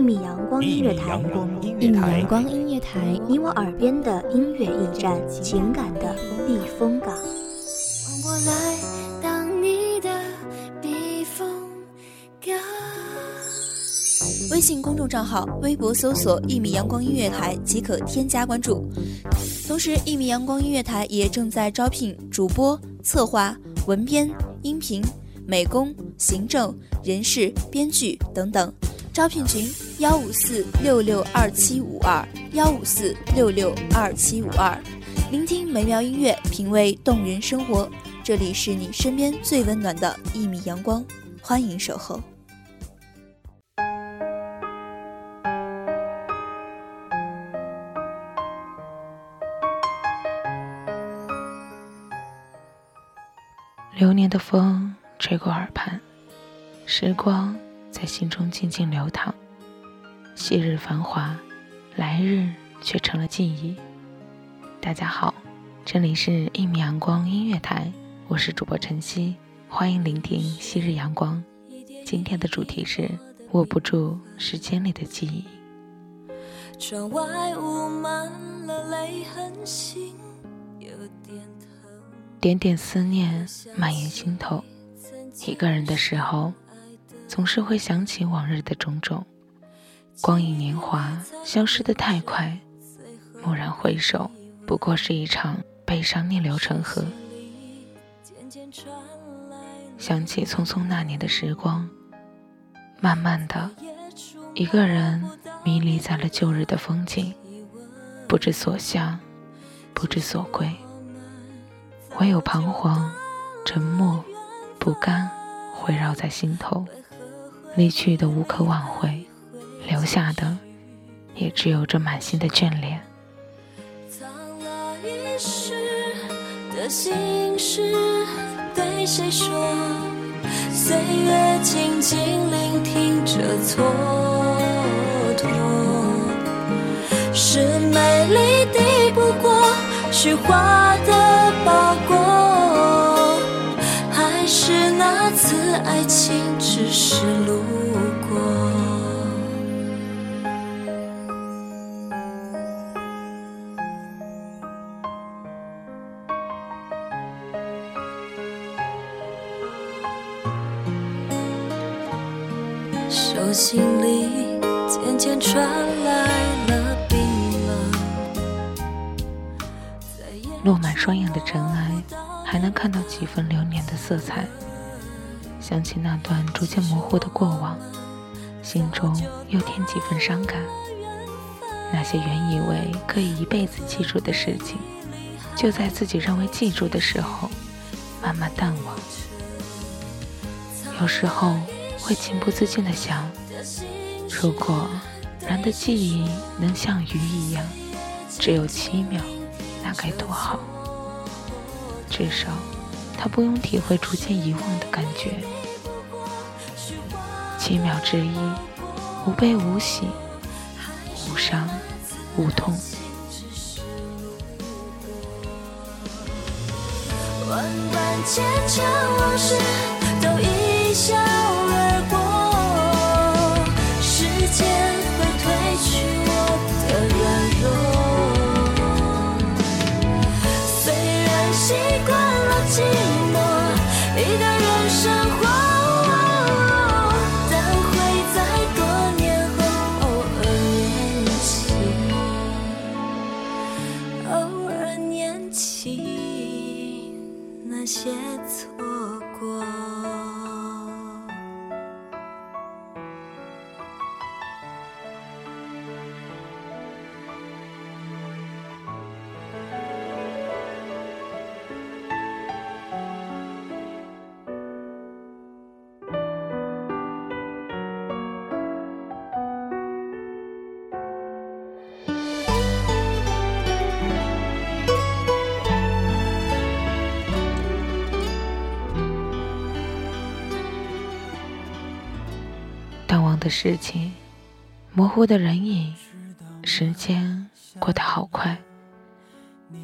一米阳光音乐台，一米阳，光音乐台，你我耳边的音乐驿站，情感的避风港。我来当你的避风港。微信公众账号、微博搜索“一米阳光音乐台”即可添加关注。同时，一米阳光音乐台也正在招聘主播、策划、文编、音频、美工、行政、人事、编剧等等。招聘群：幺五四六六二七五二幺五四六六二七五二。聆听美妙音乐，品味动人生活。这里是你身边最温暖的一米阳光，欢迎守候。流年的风吹过耳畔，时光在心中静静流淌。昔日繁华，来日却成了记忆。大家好，这里是一米阳光音乐台，我是主播晨曦，欢迎聆听昔日阳光。今天的主题是握不住时间里的记忆。窗外雾满了泪痕，心有点疼。点点思念蔓延心头，一个人的时候，总是会想起往日的种种。光阴年华消失得太快，蓦然回首，不过是一场悲伤逆流成河。想起匆匆那年的时光，慢慢的，一个人迷离在了旧日的风景，不知所向，不知所归。唯有彷徨、沉默、不甘围绕在心头，离去的无可挽回，留下的也只有这满心的眷恋。藏了一世的心事，对谁说？岁月静静聆听着蹉跎，是美丽抵不过虚华的包裹，还是那次爱情只是路手心里渐渐传来了冰冷。落满双眼的尘埃，还能看到几分流年的色彩。想起那段逐渐模糊的过往，心中又添几分伤感。那些原以为可以一辈子记住的事情，就在自己认为记住的时候，慢慢淡忘。有时候会情不自禁地想，如果人的记忆能像鱼一样，只有七秒，那该多好。至少，他不用体会逐渐遗忘的感觉。七秒之一，无悲无喜，无伤无痛。万般坚强往事都一笑事情，模糊的人影，时间过得好快，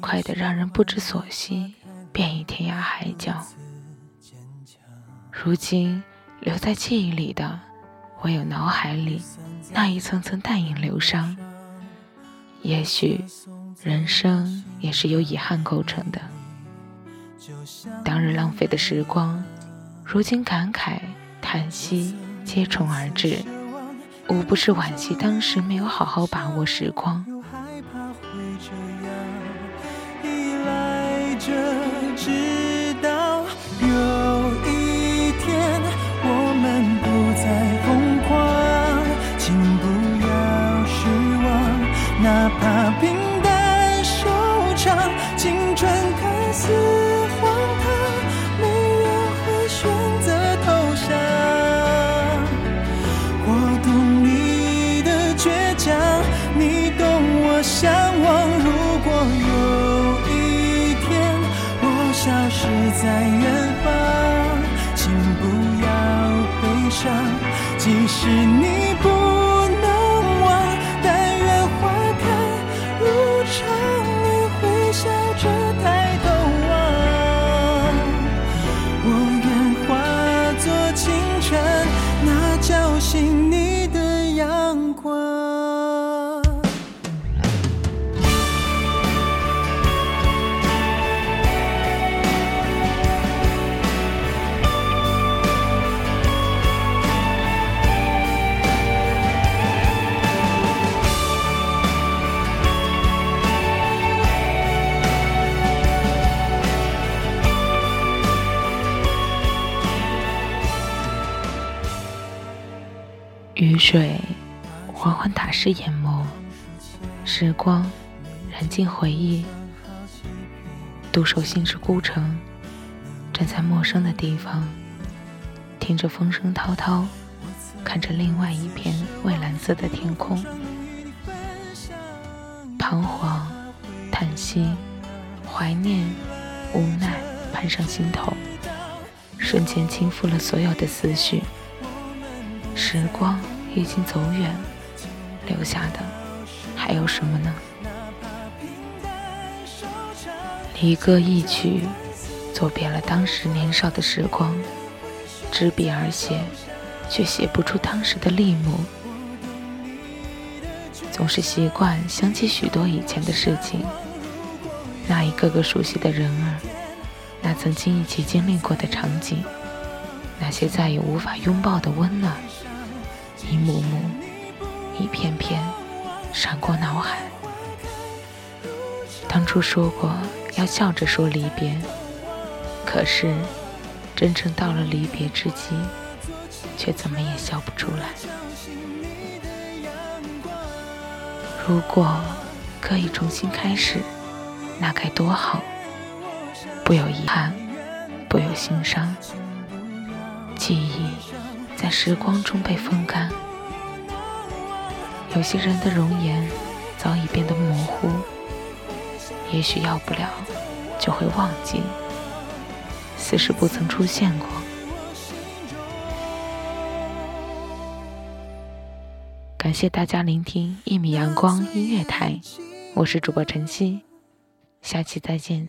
快得让人不知所惜，便已天涯海角。如今留在记忆里的，唯有脑海里那一层层淡影流伤。也许，人生也是由遗憾构成的。当日浪费的时光，如今感慨叹息接踵而至，无不是惋惜当时没有好好把握时光。是在远方，请不要悲伤即使你不能忘，但愿花开如常，你会笑着抬头望。我愿化作清晨，那叫醒你水缓缓打湿眼眸，时光燃尽回忆，独守心之孤城，站在陌生的地方，听着风声滔滔，看着另外一片蔚蓝色的天空，彷徨、叹息、怀念、无奈攀上心头，瞬间倾覆了所有的思绪。时光已经走远，留下的还有什么呢？离歌一曲，作别了当时年少的时光。执笔而写，却写不出当时的立木。总是习惯想起许多以前的事情，那一个个熟悉的人儿，那曾经一起经历过的场景，那些再也无法拥抱的温暖。一幕幕，一片片，闪过脑海。当初说过要笑着说离别，可是真正到了离别之际，却怎么也笑不出来。如果可以重新开始，那该多好！不有遗憾，不有心伤，记忆。在时光中被风干，有些人的容颜早已变得模糊，也许要不了就会忘记，似是不曾出现过。感谢大家聆听一米阳光音乐台，我是主播晨曦，下期再见。